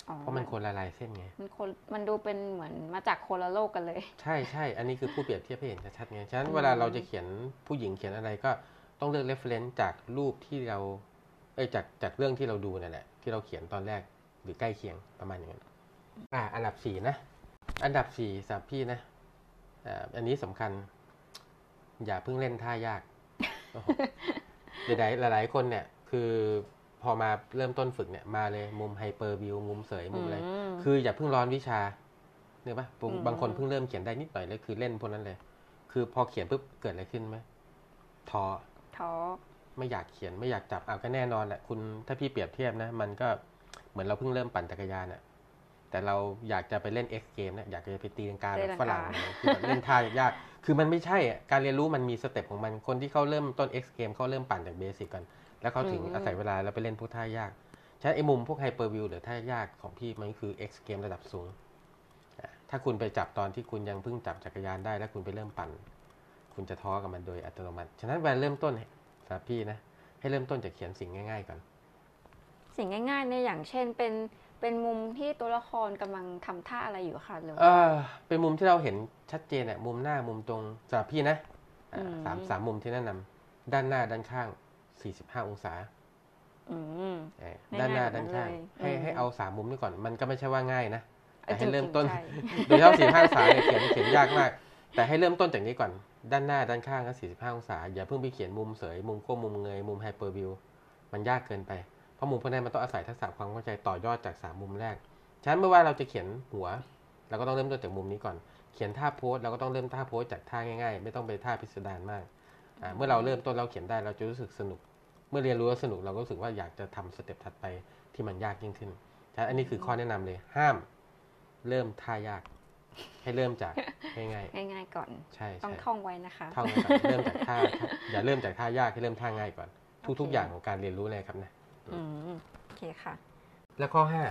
S1: อ๋อ
S2: เพราะมันคนละลายเส้นไง
S1: มันคนมันดูเป็นเหมือนมาจากคนละโลกกันเลย
S2: ใช่ใช่อันนี้คือผู้เปรียบเทียบให้เห็นชัดๆไงฉะนั้น
S1: อืม
S2: เวลาเราจะเขียนผู้หญิงเขียนอะไรก็ ต้องเลือก reference จากรูปที่เราเอ้ยจากจากเรื่องที่เราดูนั่นแหละที่เราเขียนตอนแรกหรือใกล้เคียงประมาณอย่างนั้นอ่าอันดับสี่นะ อันดับสี่สำหรับพี่นะอ่าอันนี้สำคัญ อย่าเพิ่งเล่นท่ายากโอ้โหเดี๋ยวๆหลายๆคนเนี่ย คือพอมาเริ่มต้นฝึกเนี่ยมาเลยมุมไฮเปอร์วิวมุมเสยมุมอะไร
S1: ม
S2: คืออย่าเพิ่งร้อนวิชาเนี่ยปะบาง
S1: อืม
S2: บางคนเพิ่งเริ่มเขียนได้นิดหน่อยเลยคือเล่นพวกนั้นเลย คือพอเขียนปุ๊บเกิดอะไรขึ้นไหมท้อ
S1: ท้อ
S2: ไม่อยากเขียนไม่อยากจับเอาก็แน่นอนแหละคุณถ้าพี่เปรียบเทียบนะ มันก็เหมือนเราเพิ่งเริ่มปั่นจักรยานอะแต่เราอยากจะไปเล่น X เกมนะอยากจะไปตีลังกาแบบฝรั่งคือแบบเล่นท่ายากคือมันไม่ใช่อะการเรียนรู้มันมี step ของมันคนที่เขาเริ่มต้น X เกมเขาเริ่มปั่นจาก basic ก่อนแล้วเขาถึงอาศัยเวลาแล้วไปเล่นพวกท่ายากฉะนั้นไอ้มุมพวก hyper view หรือท่ายากของพี่มันคือ X เกมระดับสูงอะถ้าคุณไปจับตอนที่คุณยังเพิ่งจับจักรยานได้ แล้วคุณไปเริ่มปั่น คุณจะท้อกับมันโดยอัตโนมัติ ฉะนั้นเวลาเริ่มต้นสำหรับพี่นะ ให้เริ่มต้นจากเขียนสิ่งง่าย ๆก่อน
S1: สิ่งง่ายๆเนี่ยอย่างเช่นเป็นเป็นมุมที่ตัวละครกำลังทำท่าอะไรอยู่ค่ะหรือ
S2: เอ
S1: ว่า
S2: อเป็นมุมที่เราเห็นชัดเจนอะมุมหน้ามุมตรงสำหรับพี่นะอ่า
S1: อืม
S2: สามสามมุมที่แนะนำด้านหน้าด้านข้าง45องศา
S1: อืม
S2: เออ
S1: ง่ายๆ
S2: ด้านหน้า
S1: แบบนั้
S2: ด้าน
S1: น
S2: ข้าง
S1: เลย
S2: ให้
S1: อืม
S2: ให้เอาสามมุมนี้ก่อน มันก็ไม่ใช่ว่าง่ายนะ
S1: เออ
S2: แต่ให้
S1: จงๆ
S2: เริ่มต้น
S1: ใช่
S2: โดยเฉพาะ45องศาเนี่ยเขียนเขียนยากมาก แต่ให้เริ่มต้นจากนี้ก่อน ด้านหน้าด้านข้างก็ 45 องศา อย่าเพิ่งไปเขียนมุมเสย มุมก้มมุมเงย มุมไฮเปอร์วิว มันยากเกินไป เพราะมุมพวกนั้นมันต้องอาศัยทักษะความเข้าใจต่อยอดจากสามมุมแรก ฉะนั้นเมื่อว่าเราจะเขียนหัว เราก็ต้องเริ่มต้นจากมุมนี้ก่อน เขียนท่าโพสเราก็ต้องเริ่มท่าโพสจากท่าง่ายๆ ไม่ต้องไปท่าพิสดารมาก เมื่อเราเริ่มต้นเราเขียนได้เราจะรู้สึกสนุก เมื่อเรียนรู้แล้วสนุกเราก็รู้สึกว่าอยากจะทำสเต็ปถัดไปที่มันยากยิ่งขึ้นฉะนั้นอันนี้คือข้อแนะนำเลย ห้าม เริ่มท่ายาก ให้เริ่มจากง่าย
S1: ง่ายๆก่อน
S2: ๆใช่
S1: ต้อง
S2: ใช่
S1: ท่องไว้นะคะ
S2: ท่องไว้ก่อนเริ่มจากท่าอย่าเริ่มจากท่ายากให้เริ่มท่าง่ายก่อน ทุก
S1: โอ
S2: ๆ
S1: เค
S2: อย่างของการเรียนรู้เลยครับนะ
S1: อืมโอเคค่ะ
S2: แล้วข้อห้า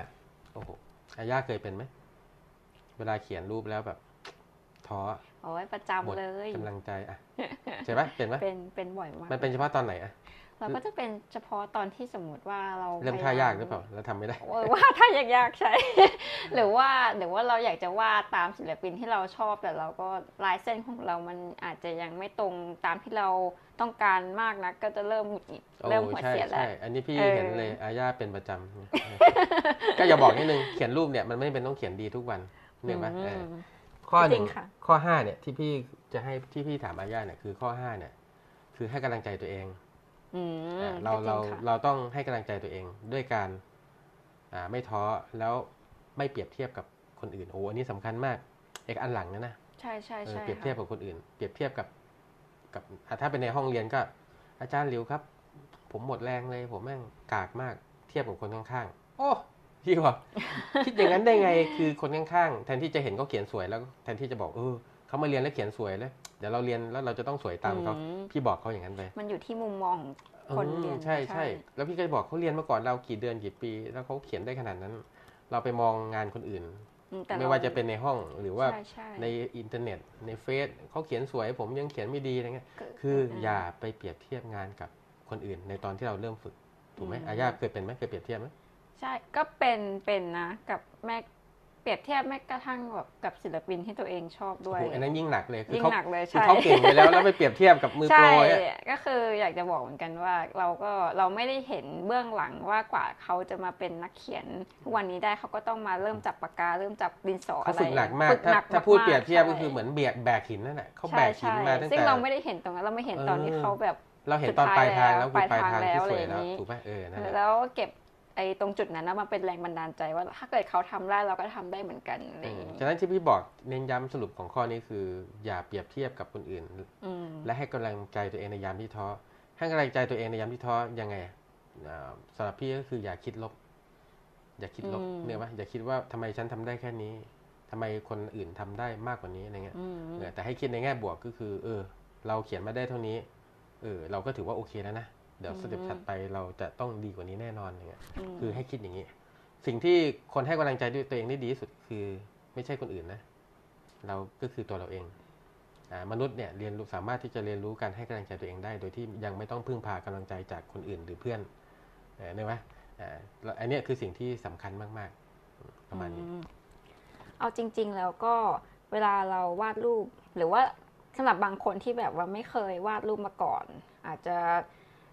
S2: โอ้โหอาย่าเคยเป็นไหมเวลาเขียนรูปแล้วแบบท้อ
S1: เอาไว้ประ
S2: หมด
S1: จำเลย
S2: กำลังใจอะใช่ไหมเป็นไหม
S1: เป็นเป็นบ่อยมาก
S2: มันเป็นเฉพาะตอนไหนอะ
S1: เราก็จะเป็นเฉพาะตอนที่สมมติว่าเรา
S2: เริ่มท่ายากหรือเปล่าแล้วทำไม่ได้
S1: เออว่าท่ายากๆใช่ หรือว่าหรือว่าเราอยากจะวาดตามศิลปินที่เราชอบแต่เราก็ลายเส้นของเรามันอาจจะยังไม่ตรงตามที่เราต้องการมากนักก็จะเริ่มหงุดหงิด
S2: โอ้
S1: เริ่มหัว
S2: ใช่
S1: เสียแล้ว
S2: ใช่อันนี้พี่
S1: เออ
S2: เห็นเลยอาย่าเป็นประจำก็อย่าบอกนิดนึงเขียนรูปเนี่ยมันไม่เป็นต้องเขียนดีทุกวันเนี่ยไหมเออ
S1: ม
S2: ข้อหนึ่ง
S1: จริงค่ะ
S2: ข้อห้าเนี่ยที่พี่จะให้ที่พี่ถามอาย่าเนี่ยคือข้อห้าเนี่ย คือให้กำลังใจตัวเอง
S1: อืม
S2: อ่า เรา
S1: ก็จ
S2: เรา
S1: งค่ะ
S2: เราต้องให้กำลังใจตัวเองด้วยการอ่าไม่ท้อแล้วไม่เปรียบเทียบกับคนอื่นโอ้อันนี้สำคัญมากเอกอันหลังนะนะ
S1: ใช่ใช่
S2: เออ
S1: ใช่
S2: เปรียบเทียบ
S1: ค่ะ
S2: กับคนอื่น เปรียบเทียบกับกับอะถ้าเป็นในห้องเรียนก็ อาจารย์หลิวครับ ผมหมดแรงเลยผมแม่งกากมากเทียบกับคนข้างๆ โอ้พี่บอกคิดอย่างนั้นได้ไงคือคนข้างๆแทนที่จะเห็นเขาเขียนสวยแล้ว แทนที่จะบอกเออเขามาเรียนแล้วเขียนสวยเลยเดี๋ยวเราเรียนแล้วเราจะต้องสวยตามเขา
S1: อืม
S2: พี่บอกเขาอย่างนั้นไป
S1: มันอยู่ที่มุมมองของคนเรียน
S2: อืมใช่ใช่แล้วพี่ก็จะบอกเขาเรียนมาก่อนเรากี่เดือนกี่ปี แล้วเขาเขียนได้ขนาดนั้น เราไปมองงานคนอื่น
S1: อืแต่
S2: ไม่ว่าจะเป็นในห้องหรือว่า
S1: ใช่ใช่
S2: ในอินเทอร์เน็ต ในเฟซเขาเขียนสวย ผมยังเขียนไม่ดีอะไรเงี้ย
S1: ก็
S2: คืออย่าไปเปรียบเทียบงานกับคนอื่น ในตอนที่เราเริ่มฝึกถูกไหมอาญาเคยเป็นไหมเคยเปรียบเทียบไหม
S1: ใช่ก็เป็นเป็นนะกับแม่ เปรียบเทียบแม้กระทั่งแบบกับศิลปินที่ตัวเองชอบด้
S2: โอ้
S1: วย
S2: โหอันนั้นยิ่งหนักเลยคือ
S1: ยิ่ง
S2: เขา
S1: หนักเลย
S2: คือ
S1: ใช่
S2: เขาเก่งไปแล้วแล้วไปเปรียบเทียบกับมือโป
S1: ใช่
S2: รอะ
S1: ก็คืออยากจะบอกเหมือนกันว่าเราก็เราไม่ได้เห็นเบื้องหลังว่ากว่าเขาจะมาเป็นนักเขียนทุกวันนี้ได้เขาก็ต้องมาเริ่มจับปากกาเริ่มจับดินสอ
S2: เขา
S1: อะไร
S2: ฝึกหนักมาก
S1: ฝึ
S2: ถ้า
S1: หนั
S2: ถ้าพูด
S1: มกๆ
S2: เปรียบเทียบก็คือ
S1: ใช่
S2: เหมือนเบียกแบกหินนั่นแหละเขาแบ
S1: ใช่
S2: กหิน
S1: ใช่
S2: มาตั้ง
S1: ซึ่ง
S2: แต่
S1: เราไม่ได้เห็นตรงนั้นเราไม่เห็นตอนที่
S2: เออ
S1: เขาแบบ
S2: เราเห็นตอนปลายทางแล้ว
S1: สุ
S2: คือ
S1: ด
S2: ปลา
S1: ท้ายย
S2: ทาง
S1: แล้ว
S2: ที่สวย
S1: อะไรอ
S2: แล้ว
S1: ย่างนี้
S2: ถูกป่ะเออนั่นแหละ
S1: แล้วเก็บ ไอ้ตรงจุดนั้นนะมันเป็นแรงบันดาลใจว่าถ้าเกิดเขาทำได้เราก็ทำได้เหมือนกันอะไรอย่าง
S2: อืม
S1: นี้
S2: ฉะนั้นที่พี่บอกเน้นย้ำสรุปของข้อนี้คือ อย่าเปรียบเทียบกับคนอื่น
S1: อืม
S2: และให้กำลังใจตัวเองในยามที่ท้อให้กำลังใจตัวเองในยามที่ท้อยังไงอ่าสำหรับพี่ก็คืออย่าคิดลบ อย่าคิดลบ
S1: อืม
S2: เนี่ยว่าอย่าคิดว่าทำไมฉันทำได้แค่นี้ทำไมคนอื่นทำได้มากกว่านี้อะไรเงี้ย
S1: อืม
S2: เออแต่ให้คิดในแง่บวกก็คือ เออ เราเขียนมาได้เท่านี้ เออ เราก็ถือว่าโอเคแล้วนะ เดี๋ยวสเต็ปถัดไปเราจะต้องดีกว่านี้แน่นอนอย่างเงี้ย
S1: ม
S2: คือให้คิดอย่างนี้ สิ่งที่คนให้กำลังใจด้วยตัวเองได้ดีที่สุดคือ ไม่ใช่คนอื่นนะ เราก็คือตัวเราเองอามนุษย์เนี่ยเรียนรู้สามารถที่จะเรียนรู้การให้กำลังใจตัวเองได้ โดยที่ยังไม่ต้องพึ่งพากำลังใจจากคนอื่นหรือเพื่อนเออเนี่ยไหมอ่าแล้วอันเนี้ยคือสิ่งที่สำคัญมากๆอืมประมาณนี้
S1: อืมเอาจริง ๆ แล้วก็เวลาเราวาดรูป หรือว่าสำหรับบางคนที่แบบว่าไม่เคยวาดรูปมาก่อน อาจจะ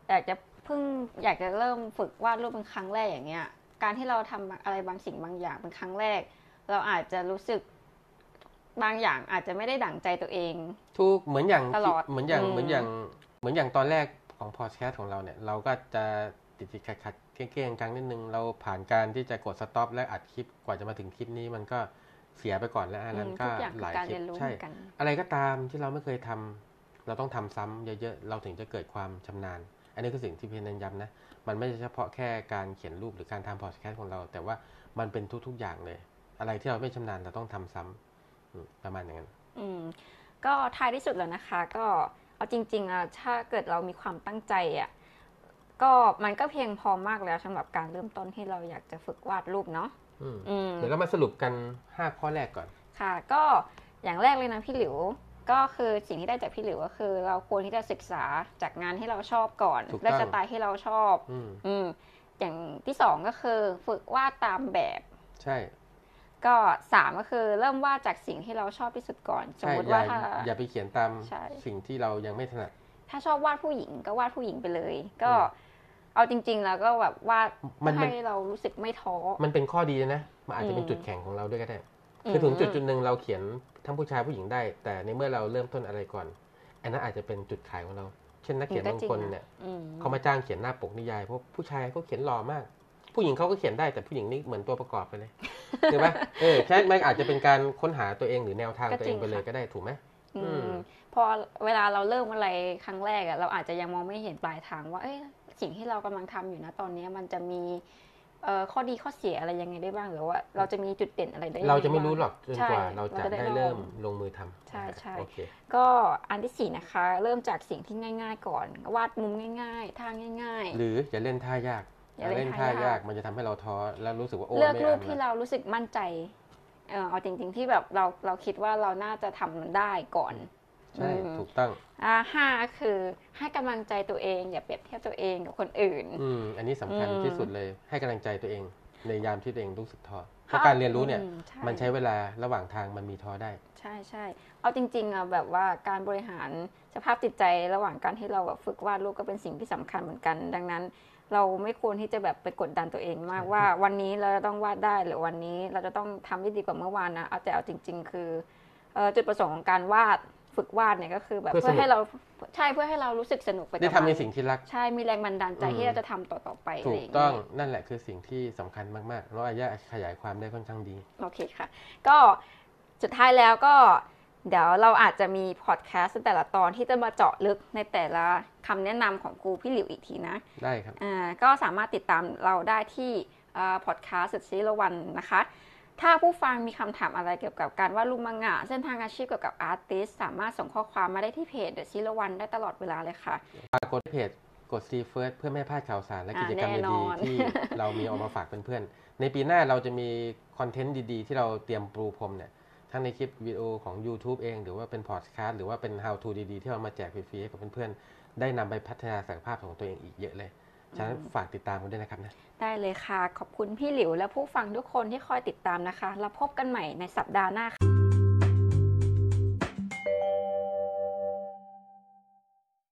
S1: อยากจะเพิ่งอยากจะเริ่มฝึกวาดรูปเป็นครั้งแรกอย่างเงี้ย การที่เราทำอะไรบางสิ่งบางอย่างเป็นครั้งแรก เราอาจจะรู้สึกบางอย่างอาจจะไม่ได้ดั่งใจตัวเอง
S2: ทุกเหมือนอย่าง
S1: ตลอด
S2: เหมือนอย่าง
S1: อืม
S2: เหมือนอย่างเหมือนอย่างตอนแรกของพอดแคสต์ของเราเนี่ย เราก็จะติดติดขัดขัดๆเก้งๆกังๆนิดนึง เราผ่านการที่จะกด stop และอัดคลิปกว่าจะมาถึงคลิปนี้มันก็เสียไปก่อนแล้วอืมหลายคลิปใช่
S1: อั
S2: นนั้
S1: น
S2: ก็
S1: ทุกอย่าง
S2: ห
S1: คือการ
S2: คลิ
S1: เรียนรู้เห
S2: ใช่
S1: มือนกัน
S2: อะไรก็ตามที่เราไม่เคยทำเราต้องทำซ้ำเยอะๆ เราถึงจะเกิดความชำนาญ อันนี้คือสิ่งที่พี่เน้นย้ำนะ มันไม่ใช่เฉพาะแค่การเขียนรูปหรือการทำพอดแคสต์ของเรา แต่ว่ามันเป็นทุก ๆ อย่างเลย อะไรที่เราไม่ชำนาญเราต้องทำซ้ำอืมประมาณอย่างนั้น
S1: อืม ก็ท้ายที่สุดแล้วนะคะ ก็เอาจริงๆอะถ้าเกิดเรามีความตั้งใจอะก็มันก็เพียงพอมากแล้วสำหรับการเริ่มต้นที่เราอยากจะฝึกวาดรูปเนาะ
S2: อืม
S1: อืม
S2: เดี๋ยวเรามาสรุปกัน 5 ข้อแรกก่อน
S1: ค่ะ ก็อย่างแรกเลยนะพี่หลิว ก็คือสิ่งที่ได้จากพี่หลิวก็คือ เราควรที่จะศึกษาจากงานที่เราชอบก่อน
S2: ถูกต้อง
S1: และสไตล์ที่เราชอบ
S2: อืม
S1: อืมอย่างที่สองก็คือฝึกวาดตามแบบ
S2: ใช่
S1: ก็สามก็คือเริ่มวาดจากสิ่งที่เราชอบที่สุดก่อน สม
S2: ใช่
S1: มติ
S2: อย่า
S1: ว่าถ้า
S2: อย่าไปเขียนตาม
S1: ใช่
S2: สิ่งที่เรายังไม่ถนัด
S1: ถ้าชอบวาดผู้หญิงก็วาดผู้หญิงไปเลย ก็
S2: อืม
S1: เอาจริง ๆ แล้วก็แบบวาด
S2: มันมัน
S1: ให้เรารู้สึกไม่ท้อ
S2: มันเป็นข้อดีนะมันอาจจะเป็น
S1: อืม
S2: จุดแข็งของเราด้วยก็ได้
S1: อืม
S2: คือถึงจุดจุดหนึ่งเราเขียนทั้งผู้ชายผู้หญิงได้ แต่ในเมื่อเราเริ่มต้นอะไรก่อน อันนั้นอาจจะเป็นจุดขายของเรา เช่นนักเขียน
S1: ก็
S2: บาง
S1: จริ
S2: คนะเนี่ย
S1: อืม
S2: เขามาจ้างเขียนหน้าปกนิยายเพราะผู้ชายเขาเขียนหล่อมาก ผู้หญิงเขาก็เขียนได้แต่ผู้หญิงนี่เหมือนตัวประกอบไปเลยถูกไหมเออแค่มันอาจจะเป็นการค้นหาตัวเองหรือแนวทางตัวเองไปเลยก็ได้ถูกไหม
S1: อื
S2: อื
S1: ม
S2: ม
S1: พอเวลาเราเริ่มอะไรครั้งแรกอะเราอาจจะยังมองไม่เห็นปลายทางว่าเอ้ยสิ่งที่เรากำลังทำอยู่นะตอนนี้มันจะมีเอ่อ ข้อดีข้อเสียอะไรยังไงได้บ้างหรือว่า เราจะมีจุดเด่นอะไรได้ยังง
S2: เราจะไม่
S1: บ้ง
S2: รู้หรอกจน
S1: ใช่
S2: กว่าเราจะ
S1: เราจะได้
S2: ได้เริ่ม
S1: ลอง
S2: ลงมือทำ
S1: ใช่ใช่
S2: โอเค
S1: ก็อันที่สี่นะคะ เริ่มจากสิ่งที่ง่าย ๆ ก่อน วาดมุมง่ายๆท่าง่าย
S2: หรืออย่าเล่นท่ายาก
S1: อย่าเล่น
S2: ท่ายาก
S1: ท่ายาก
S2: มันจะทำให้เราท้อแล้วรู้สึกว่าโอ้
S1: ๆเลือก
S2: ไม่
S1: รูป
S2: น
S1: ที่
S2: ละ
S1: เรารู้สึกมั่นใจเออเอาจริง ๆ ที่แบบเราเราคิดว่าเราน่าจะทำมันได้ก่อน
S2: ใช่
S1: อืม
S2: ถูกต้อง
S1: อ่าห้าคือให้กำลังใจตัวเอง อย่าเปรียบเทียบตัวเองกับคนอื่น
S2: อืมอันนี้สำคัญ
S1: อืม
S2: ที่สุดเลยให้กำลังใจตัวเองในยามที่ตัวเองรู้สึกท้อเพ
S1: ถ้า
S2: ราะการเรียนรู้เนี่ย
S1: อืมใช่
S2: มันใช้เวลาระหว่างทางมันมีท้อได้
S1: ใช่ใช่เอาจริงๆอะแบบว่าการบริหารสภาพจิตใจระหว่างการที่เราแบบฝึกวาดรูปก็เป็นสิ่งที่สำคัญเหมือนกัน ดังนั้น เราไม่ควรที่จะแบบไปกดดันตัวเองมากว่า วันนี้เราจะต้องวาดได้หรือวันนี้เราจะต้องทำได้ดีกว่าเมื่อวานนะเอาแต่เอาจริง ๆ คือเอ่อจุดประสงค์ของการวาด ฝึกวาดเนี่ยก็คือแบบ
S2: เพื่อ
S1: เพื่อ
S2: สนุก
S1: ให้เราใช่เพื่อให้เรารู้สึกสนุกไปกับ
S2: ได้ทำใน
S1: มัน
S2: สิ่งที่รัก
S1: ใช่มีแรงบันดาลใจ
S2: อืม
S1: ที่เราจะทำต่อๆไปะ
S2: ถู
S1: ไร
S2: ก
S1: ย่าเย
S2: ต้องนั่นแหละคือสิ่งที่สำคัญมากๆแล้วอาญาขยายความได้ค่อนข้างดี
S1: โอเคค่ะ ก็สุดท้ายแล้วก็เดี๋ยวเราอาจจะมีพอดแคสต์แต่ละตอนที่จะมาเจาะลึกในแต่ละคำแนะนำของครูพี่หลิวอีกทีนะ
S2: ได้ครับ
S1: อ่าก็สามารถติดตามเราได้ที่พอดแคสต์ Zero One นะคะ ถ้าผู้ฟังมีคำถามอะไรเกี่ยวกับการวาดรูปมังงะ เส้นทางอาชีพเกี่ยวกับ artist สามารถส่งข้อความมาได้ที่เพจ The Zero One ได้ตลอดเวลาเลยค่ะ
S2: ฝากกดเพจกด See First เพื่อไม่ให้พลาดข่าวสารและ
S1: อ่า
S2: กิจกรรม
S1: แน่น
S2: ดี
S1: อน
S2: ๆที่เรามีเอามาฝากเพื่อนๆ ในปีหน้าเราจะมีคอนเทนต์ดีๆ ที่เราเตรียมปรูพรมเนี่ยทั้งในคลิปวิดีโอของ YouTube เอง หรือว่าเป็นพอดแคสต์หรือว่าเป็น How to ดีๆ ที่เรามาแจกฟรีๆให้กับเพื่อนๆ ได้นำไปพัฒนาศักยภาพของตัวเองอีกเยอะเลย ฉะนั้นฝากติดตามกันด้วยนะครับนะ
S1: ได้เลยค่ะ ขอบคุณพี่หลิวและผู้ฟังทุกคนที่คอยติดตามนะคะ แล้วพบกันใหม่ในสัปดาห์หน้าค่ะ